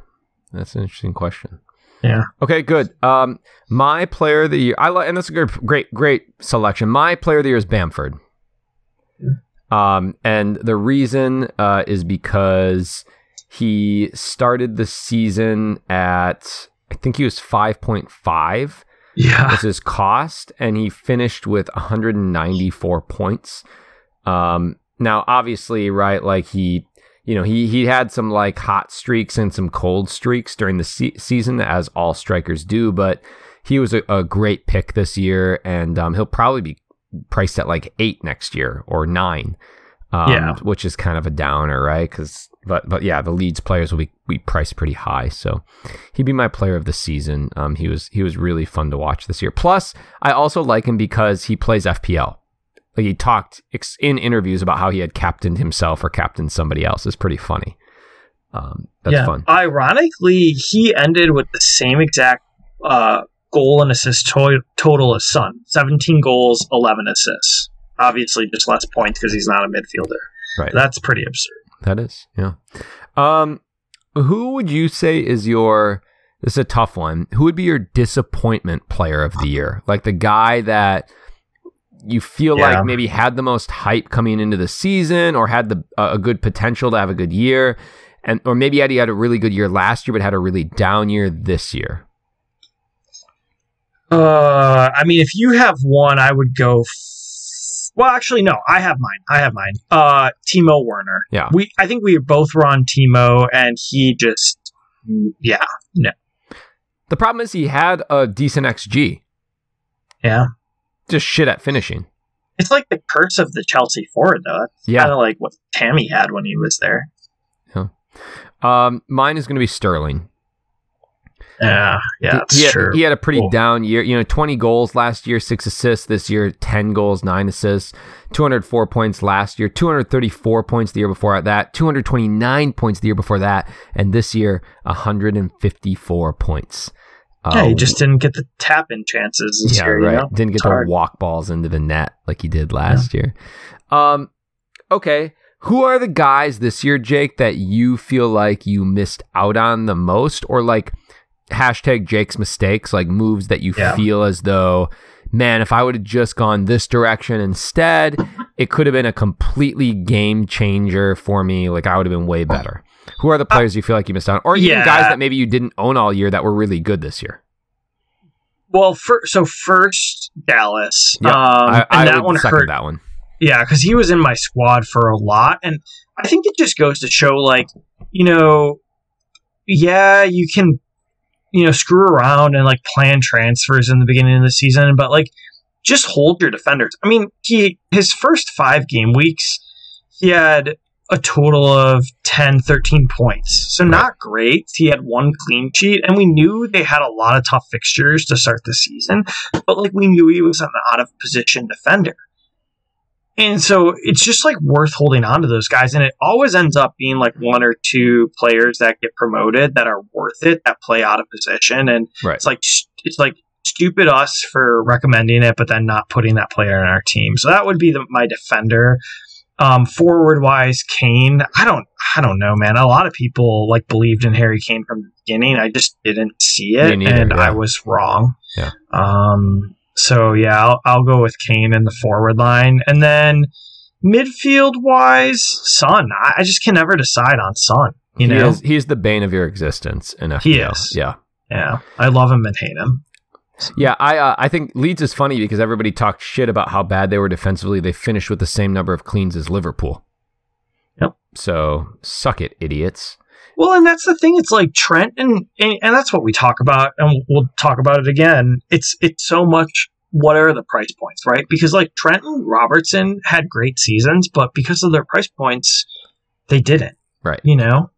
that's an interesting question. Yeah. Okay, good. Um, my player of the year, I like, and that's a good, great, great selection. My player of the year is Bamford. Um, and the reason uh, is because he started the season at I think he was five point five Yeah. was his cost, and he finished with 194 points. Um, now, obviously, right, like he, you know, he he had some like hot streaks and some cold streaks during the se- season, as all strikers do. But he was a, a great pick this year, and um, he'll probably be priced at like eight next year or nine. Um, Yeah. which is kind of a downer, right? Because but but yeah, the Leeds players will be we priced pretty high, so he'd be my player of the season. Um, he was he was really fun to watch this year. Plus, I also like him because he plays FPL. Like he talked ex- in interviews about how he had captained himself or captained somebody else. It's pretty funny. Um, that's yeah. fun. Ironically, he ended with the same exact uh, goal and assist to- total as Son 17 goals, 11 assists. Obviously, just less points because he's not a midfielder. Right. That's pretty absurd. That is, yeah. Um, who would you say is your? This is a tough one. Who would be your disappointment player of the year? Like the guy that you feel Yeah. like maybe had the most hype coming into the season, or had the uh, a good potential to have a good year, and or maybe had he had a really good year last year, but had a really down year this year. Uh, I mean, if you have one, I would go. F- well, actually, no. I have mine. I have mine. Uh, Timo Werner. Yeah. We. I think we both were on Timo, and he just. Yeah. No. The problem is he had a decent xG, Yeah. Just shit at finishing. It's like the curse of the Chelsea forward, though. It's Yeah. kind of like what Tammy had when he was there. Um, mine is going to be Sterling. Yeah. Yeah. He- he, had, he had a pretty Cool. down year. You know, 20 goals last year, six assists this year, 10 goals, nine assists, 204 points last year, 234 points the year before that, 229 points the year before that, and this year, 154 points. Yeah, Uh, he just didn't get the tap in chances this yeah, year. You right. know? Didn't get It's to hard. walk balls into the net like he did last year. Um, okay. Who are the guys this year, Jake, that you feel like you missed out on the most, or like hashtag Jake's mistakes, like moves that you Yeah. feel as though, man, if I would have just gone this direction instead, it could have been a completely game changer for me. Like I would have been way better. Who are the players you feel like you missed out on, or even yeah. guys that maybe you didn't own all year that were really good this year? Well, fir- so first Dallas. Um, I, and that one hurt. that one. Yeah, because he was in my squad for a lot, and I think it just goes to show, like, you know, yeah, you can, you know, screw around and like plan transfers in the beginning of the season, but like, just hold your defenders. I mean, he his first five game weeks, he had a total of 10, 13 points. So not great. He had one clean sheet, and we knew they had a lot of tough fixtures to start the season, but like we knew he was an out of position defender. And so it's just like worth holding on to those guys. And it always ends up being like one or two players that get promoted that are worth it, that play out of position. And Right. it's like, it's like stupid us for recommending it, but then not putting that player in our team. So that would be the, my defender. Um, forward wise, Kane, I don't, I don't know, man. A lot of people like believed in Harry Kane from the beginning. I just didn't see it, neither, and yeah. I was wrong. Yeah. Um. So yeah, I'll, I'll go with Kane in the forward line, and then midfield wise, Son. I, I just can never decide on Son. You he know, is, he's the bane of your existence in FPL. He is. Yeah. yeah, I love him and hate him. Yeah, I uh, I think Leeds is funny because everybody talked shit about how bad they were defensively. They finished with the same number of cleans as Liverpool. Yep. So suck it, idiots. Well, and that's the thing. It's like Trent, and, and and that's what we talk about, and we'll talk about it again. It's it's so much. What are the price points, right? Because like Trent and Robertson had great seasons, but because of their price points, they didn't. Right. You know,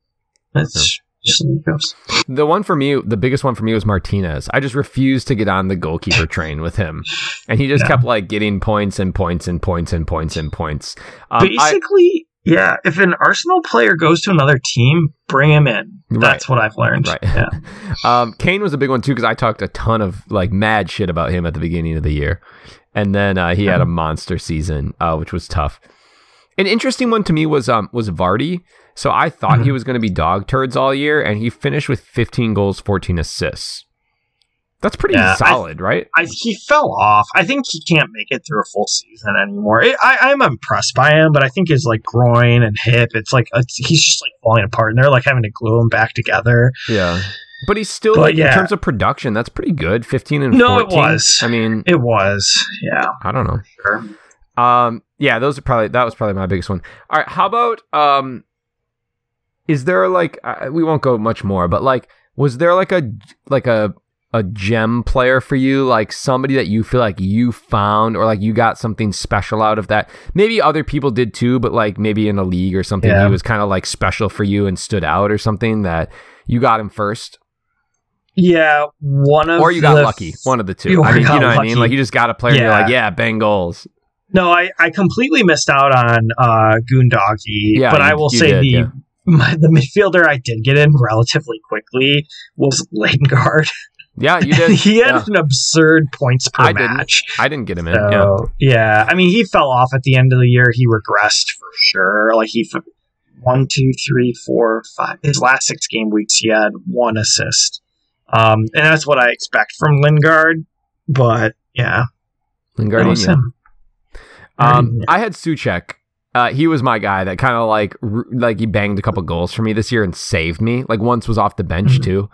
that's the way it goes. The one for me, the biggest one for me was Martinez. I just refused to get on the goalkeeper (laughs) train with him, and he just No. kept like getting points and points and points and points and points. Um, I- Basically, yeah. If an Arsenal player goes to another team, bring him in. That's what I've learned. Right. Yeah. (laughs) Um, Kane was a big one too because I talked a ton of like mad shit about him at the beginning of the year, and then uh, he had a monster season, uh, which was tough. An interesting one to me was um was Vardy. So I thought he Mhm. was going to be dog turds all year, and he finished with 15 goals, 14 assists. That's pretty Yeah, I- solid, right? I, he fell off. I think he can't make it through a full season anymore. It, I, I'm impressed by him, but I think his like groin and hip, it's like it's, he's just like falling apart, and they're like having to glue him back together. Yeah. But he's still But like, in terms of production, that's pretty good. 15 and No, it was. I mean, It was, yeah, I don't know. sure. Um, yeah, those are probably that was probably my biggest one. All right, how about um, is there like uh, we won't go much more, but like, was there like a like a a gem player for you, like somebody that you feel like you found or like you got something special out of that? Maybe other people did too, but like maybe in a league or something, Yeah. he was kind of like special for you and stood out or something that you got him first, Yeah, one of or you got lucky, one of the two. (laughs) You I mean, you know what I mean? Like you just got a player, and you're like, yeah, bang goals. No, I, I completely missed out on uh, Goondoggy, Yeah, but I will say did, the yeah. (laughs) my, the midfielder I did get in relatively quickly was Lingard. Yeah, you did. (laughs) he had Yeah. an absurd points per I didn't. match. I didn't get him in. So yeah. yeah. I mean, he fell off at the end of the year. He regressed for sure. Like he, f- one, two, three, four, five. His last six game weeks, he had one assist, um, and that's what I expect from Lingard. But yeah, Lingard, him. Um, I had Soucek. Uh, he was my guy that kind of like r- like he banged a couple goals for me this year and saved me. Like once was off the bench Mhm. too.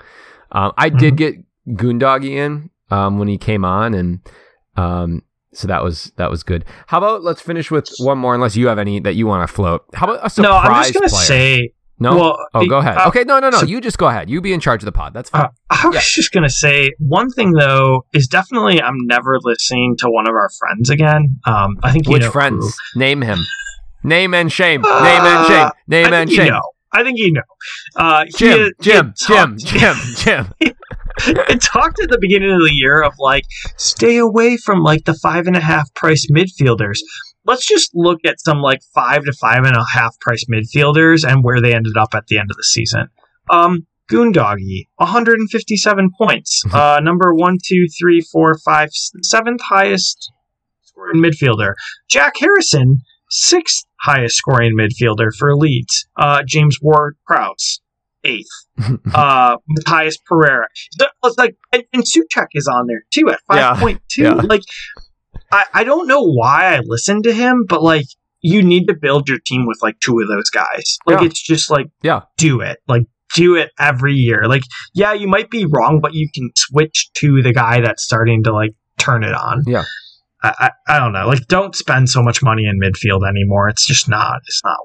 Um, I did get Goondoggy in um, when he came on, and um, so that was that was good. How about let's finish with one more, unless you have any that you want to float. How about a surprise No, I'm just gonna player? say. No. Well, oh, go ahead. uh, okay, no, no, no. so- you just go ahead. You be in charge of the pod. That's fine. Uh, I was Yeah. just gonna say one thing though is definitely I'm never listening to one of our friends again. Um, I think you Which friends? who. Name him. Name and shame. Uh, Name and shame. I Name think and you shame. know. I think you know. Uh, he Jim, he Jim, had Jim, Jim, (laughs) Jim. it talked at the beginning of the year of like stay away from like the five and a half price midfielders. Let's just look at some like five to five and a half price midfielders and where they ended up at the end of the season. Um, Goondoggy, 157 points. Uh, number one, two, three, four, five, seventh highest scoring midfielder. Jack Harrison, sixth highest scoring midfielder for Leeds. Uh, James Ward Prowse, eighth (laughs) uh Matheus Pereira. It's like and, and Soucek is on there too at Yeah, five point two. yeah. Like I, I don't know why I listened to him, but like you need to build your team with like two of those guys. Like Yeah. it's just like Yeah. do it. Like do it every year. Like yeah, you might be wrong, but you can switch to the guy that's starting to like turn it on. Yeah. I, I, I don't know. Like don't spend so much money in midfield anymore. It's just not. It's not.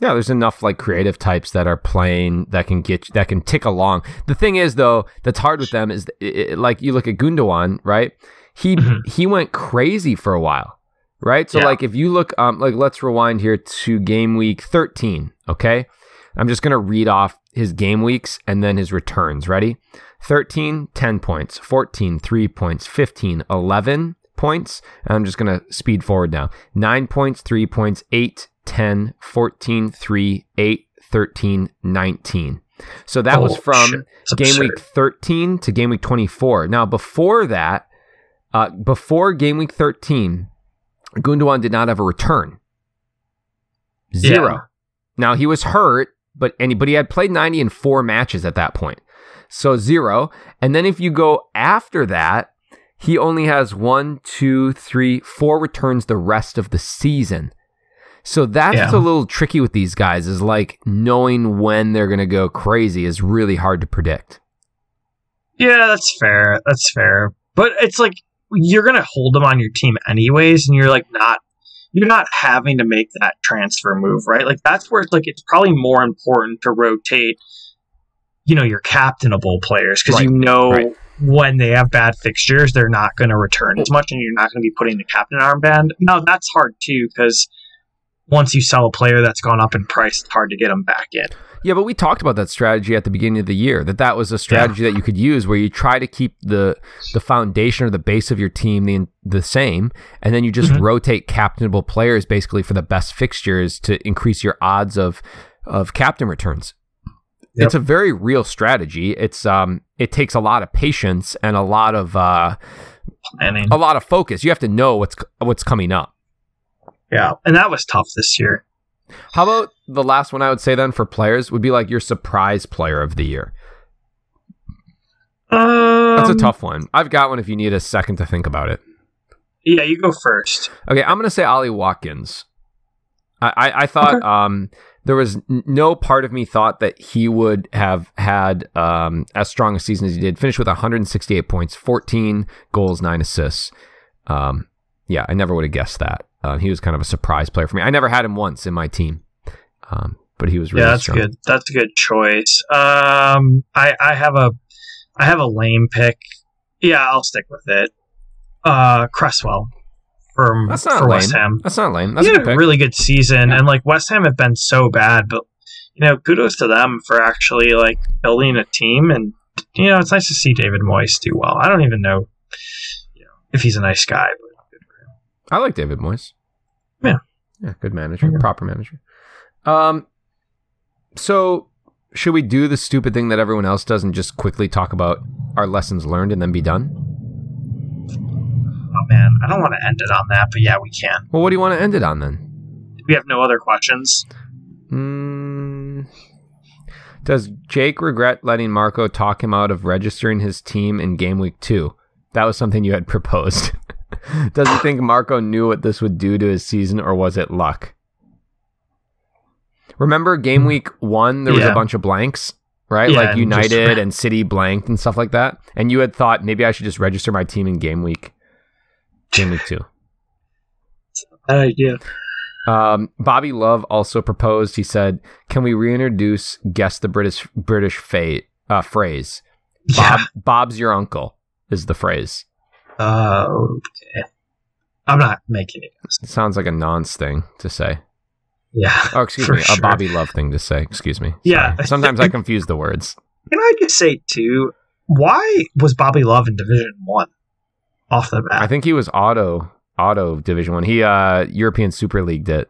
Yeah, there's enough like creative types that are playing that can get that can tick along. The thing is though, that's hard with them is it, it- like you look at Gundogan, right? He Mhm. he went crazy for a while, right? So Yeah. like if you look um like let's rewind here to game week 13, okay? I'm just going to read off his game weeks and then his returns, ready? 13 10 points, 14 3 points, 15 11 points. And I'm just going to speed forward now. 9 points, 3 points, 8 10, 14, 3, 8, 13, 19. So that was Oh, from game week 13 to game week 24. Now, before that, uh, before game week 13, Gundogan did not have a return. Zero. Yeah. Now, he was hurt, but he had played 90 in four matches at that point. So zero. And then if you go after that, he only has one, two, three, four returns the rest of the season. So that's Yeah. a little tricky with these guys, is like knowing when they're going to go crazy is really hard to predict. Yeah, that's fair. That's fair. But it's like you're gonna hold them on your team anyways, and you're like not you're not having to make that transfer move, right? Like that's where it's like it's probably more important to rotate, you know, your captainable players because Right, you know right. when they have bad fixtures, they're not going to return as much, and you're not going to be putting the captain armband. Now that's hard too because once you sell a player that's gone up in price, it's hard to get them back in. Yeah, but we talked about that strategy at the beginning of the year. That that was a strategy that you could use where you try to keep the the foundation or the base of your team the the same, and then you just Mhm. rotate captainable players basically for the best fixtures to increase your odds of of captain returns. Yep. It's a very real strategy. It's um it takes a lot of patience and a lot of uh Planning. a lot of focus. You have to know what's what's coming up. Yeah, and that was tough this year. How about the last one I would say then for players would be like your surprise player of the year. Uh, That's a Um, tough one. I've got one if you need a second to think about it. Yeah, you go first. Okay, I'm gonna say Ollie Watkins. I, I, I thought Okay. um, there was no part of me thought that he would have had um, as strong a season as he did. Finished with 168 points, 14 goals, nine assists. Um, yeah, I never would have guessed that. Uh, he was kind of a surprise player for me. I never had him once in my team, um, but he was really yeah, that's strong. good. That's a good choice. Um, I I have a I have a lame pick. Yeah, I'll stick with it. Uh, Cresswell from That's not for lame. West Ham. That's not lame. That's he a had good a pick. really good season, and like West Ham have been so bad, but you know, kudos to them for actually like building a team, and you know, it's nice to see David Moyes do well. I don't even know, you know, if he's a nice guy, but good for him. I like David Moyes. Yeah. Yeah, good manager, Yeah. proper manager. Um so should we do the stupid thing that everyone else does and just quickly talk about our lessons learned and then be done? Oh man, I don't want to end it on that, but yeah, we can. Well, what do you want to end it on then? We have no other questions. Mm, does Jake regret letting Marco talk him out of registering his team in game week 2? That was something you had proposed. (laughs) (laughs) does he think Marco knew what this would do to his season or was it luck? Remember game week 1 there was Yeah. a bunch of blanks, right? Yeah, like United just- and City blanked and stuff like that. And you had thought maybe I should just register my team in game week game week 2. Bad idea. Um, Bobby Love also proposed. He said, "Can we reintroduce guess the British British fa- uh, phrase? Bob, Yeah. Bob's your uncle is the phrase. Uh, okay. I'm not making it. It sounds like a nonce thing to say. Yeah. Oh, excuse me, sure. a Bobby Love thing to say. Excuse me. Yeah. Sorry. Sometimes I confuse the words. Can I just say too? Why was Bobby Love in Division One off the bat? I think he was auto auto Division One. He uh European Super League it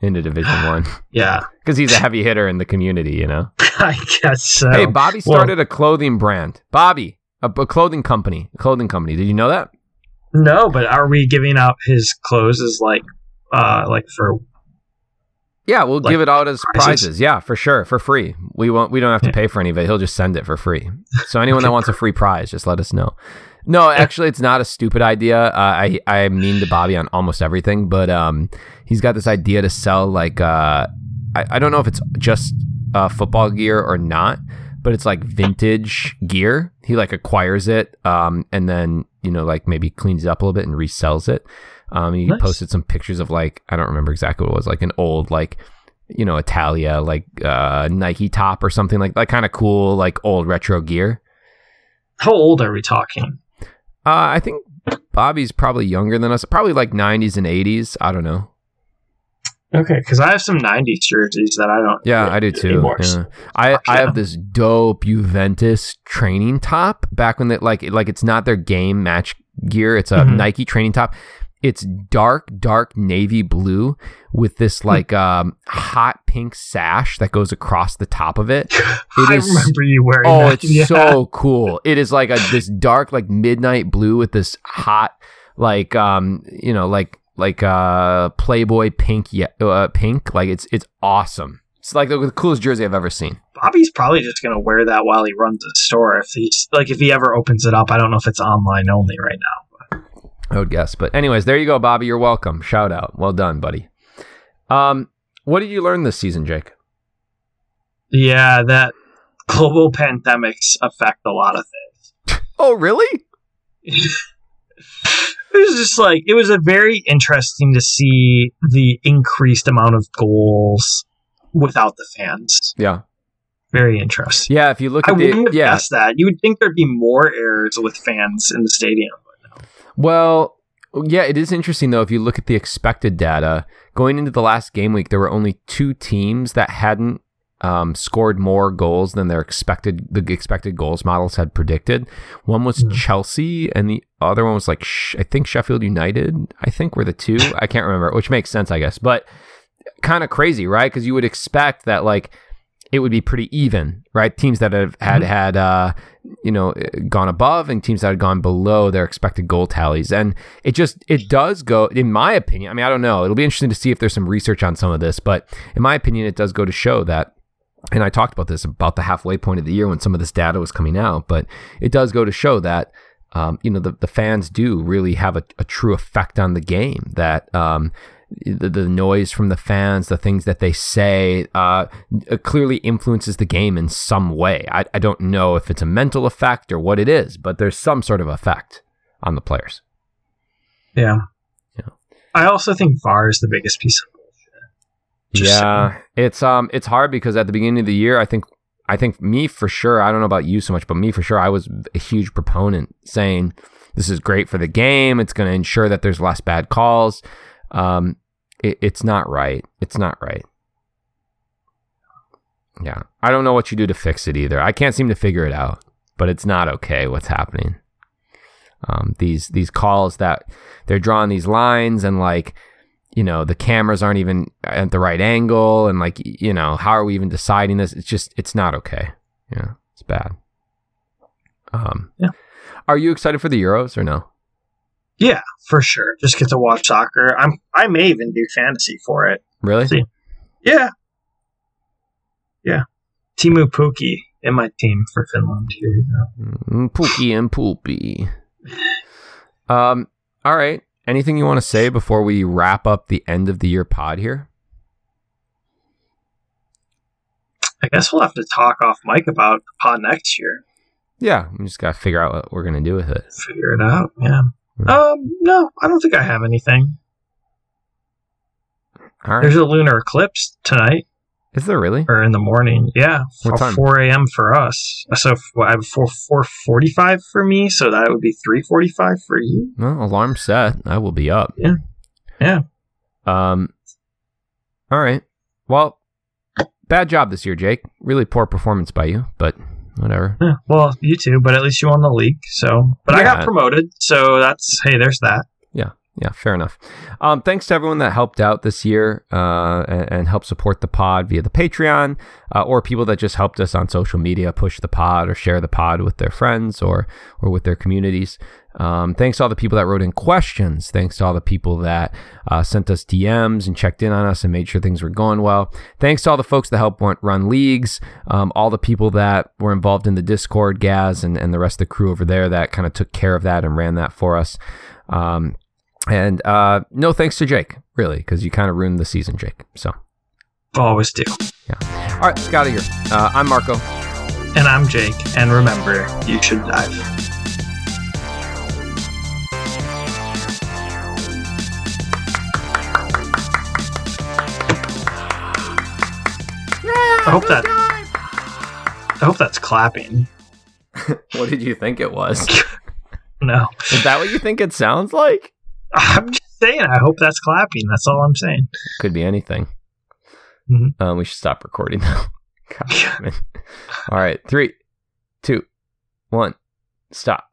into Division (gasps) One yeah, (laughs) because he's a heavy hitter in the community. You know. (laughs) I guess so. Hey, Bobby well- started a clothing brand. Bobby, a, a clothing company. A clothing company. Did you know that? no, but are we giving out his clothes as like, uh, like for? Yeah, we'll Like give it out as prizes? prizes. Yeah, for sure, for free. We won't. We don't have to Yeah. pay for any of it. He'll just send it for free. So (laughs) anyone that wants a free prize, just let us know. No, actually, it's not a stupid idea. Uh, I I mean to Bobby on almost everything, but um, he's got this idea to sell like uh, I, I don't know if it's just uh, football gear or not, but it's like vintage gear. He like acquires it, um, and then you know like maybe cleans it up a little bit and resells it. Um, he Nice. posted some pictures of like I don't remember exactly what it was, like an old like you know Italia like uh, Nike top or something like like kind of cool like old retro gear. How old are we talking? Uh, I think Bobby's probably younger than us, probably like 90s and 80s. I don't know. Okay, because I have some '90s jerseys that I don't. Yeah, I do too. anymore. Yeah. I Fuck I have this dope Juventus training top back when they like like it's not their game match gear. It's a Mhm. Nike training top. It's dark, dark navy blue with this Hmm. like um hot pink sash that goes across the top of it. (laughs) I is- remember you wearing Oh, that. it's yeah. so cool. It is like a this dark like midnight blue with this hot like um you know like like uh Playboy pink ye- uh, pink like it's it's awesome. It's like the, the coolest jersey I've ever seen. Bobby's probably just gonna wear that while he runs the store. If he's like, if he ever opens it up, I don't know if it's online only right now. I would guess. But anyways, there you go, Bobby. You're welcome. Shout out. Well done, buddy. Um, what did you learn this season, Jake? Yeah, that global pandemics affect a lot of things. (laughs) Oh, really? (laughs) it was just like it was a very interesting to see the increased amount of goals without the fans. Yeah. Very interesting. Yeah. If you look I at wouldn't the have yeah, guessed that. You would think there'd be more errors with fans in the stadium. Well, yeah, it is interesting though. If you look at the expected data going into the last game week, there were only two teams that hadn't um, scored more goals than their expected the expected goals models had predicted. One was Hmm. Chelsea, and the other one was like Sh- I think Sheffield United. I think were the two. I can't remember, which makes sense, I guess. But kind of crazy, right? Because you would expect that like it would be pretty even, right? Teams that have had Mhm. had uh, you know gone above and teams that had gone below their expected goal tallies, and it just it does go, in my opinion. I mean, I don't know. It'll be interesting to see if there's some research on some of this, but in my opinion, it does go to show that and I talked about this about the halfway point of the year when some of this data was coming out, but it does go to show that um, you know the, the fans do really have a, a true effect on the game. That um, the, the noise from the fans, the things that they say, uh, clearly influences the game in some way. I, I don't know if it's a mental effect or what it is, but there's some sort of effect on the players. Yeah. Yeah. I also think VAR is the biggest piece of. Just yeah, it's um, it's hard because at the beginning of the year, I think, I think me for sure. I don't know about you so much, but me for sure, I was a huge proponent saying this is great for the game. It's going to ensure that there's less bad calls. Um, it, it's not right. It's not right. Yeah, I don't know what you do to fix it either. I can't seem to figure it out, but it's not okay what's happening. Um, these these calls that they're drawing these lines and like you know the cameras aren't even at the right angle and like you know how are we even deciding this it's just it's not okay yeah it's bad um Yeah. are you excited for the euros or no Yeah, for sure. Just get to watch soccer. I'm I may even do fantasy for it. really See. Yeah. Yeah. Teemu Pukki in my team for Finland. Here you go. Mm, Pookie and Poopy. (sighs) Um, all right. Anything you want to say before we wrap up the end of the year pod here? I guess we'll have to talk off mic about the pod next year. Yeah, we just got to figure out what we're going to do with it. Figure it out. Yeah. Um, no, I don't think I have anything. All right. There's a lunar eclipse tonight Is there really? or in the morning. Yeah, What time? 4 4 a.m. for us. So I have 4 4:45 for me, so that would be 3:45 for you. Well, alarm set. I will be up. Yeah. Yeah. Um. All right. Well, bad job this year, Jake. Really poor performance by you, but whatever. Yeah, well, you too, but at least you won the league. So, but I got promoted, so that's hey, there's that. Yeah, fair enough. Um, thanks to everyone that helped out this year uh, and, and helped support the pod via the Patreon, uh, or people that just helped us on social media push the pod or share the pod with their friends or or with their communities. Um, thanks to all the people that wrote in questions. Thanks to all the people that uh, sent us DMs and checked in on us and made sure things were going well. Thanks to all the folks that helped run leagues, um, all the people that were involved in the Discord, Gaz, and, and the rest of the crew over there that kind of took care of that and ran that for us. Um, and uh, no thanks to Jake, really, because you kind of ruined the season, Jake. So, Always do. Yeah. All right, let's get out of here. Uh, I'm Marco. And I'm Jake, and remember, you should dive. I hope that. I hope that's clapping. (laughs) What did you think it was? (laughs) No, Is that what you think it sounds like? I'm just saying. I hope that's clapping. That's all I'm saying. Could be anything. Mhm. Um, we should stop recording (laughs) now. God. (laughs) All right, three, two, one, stop.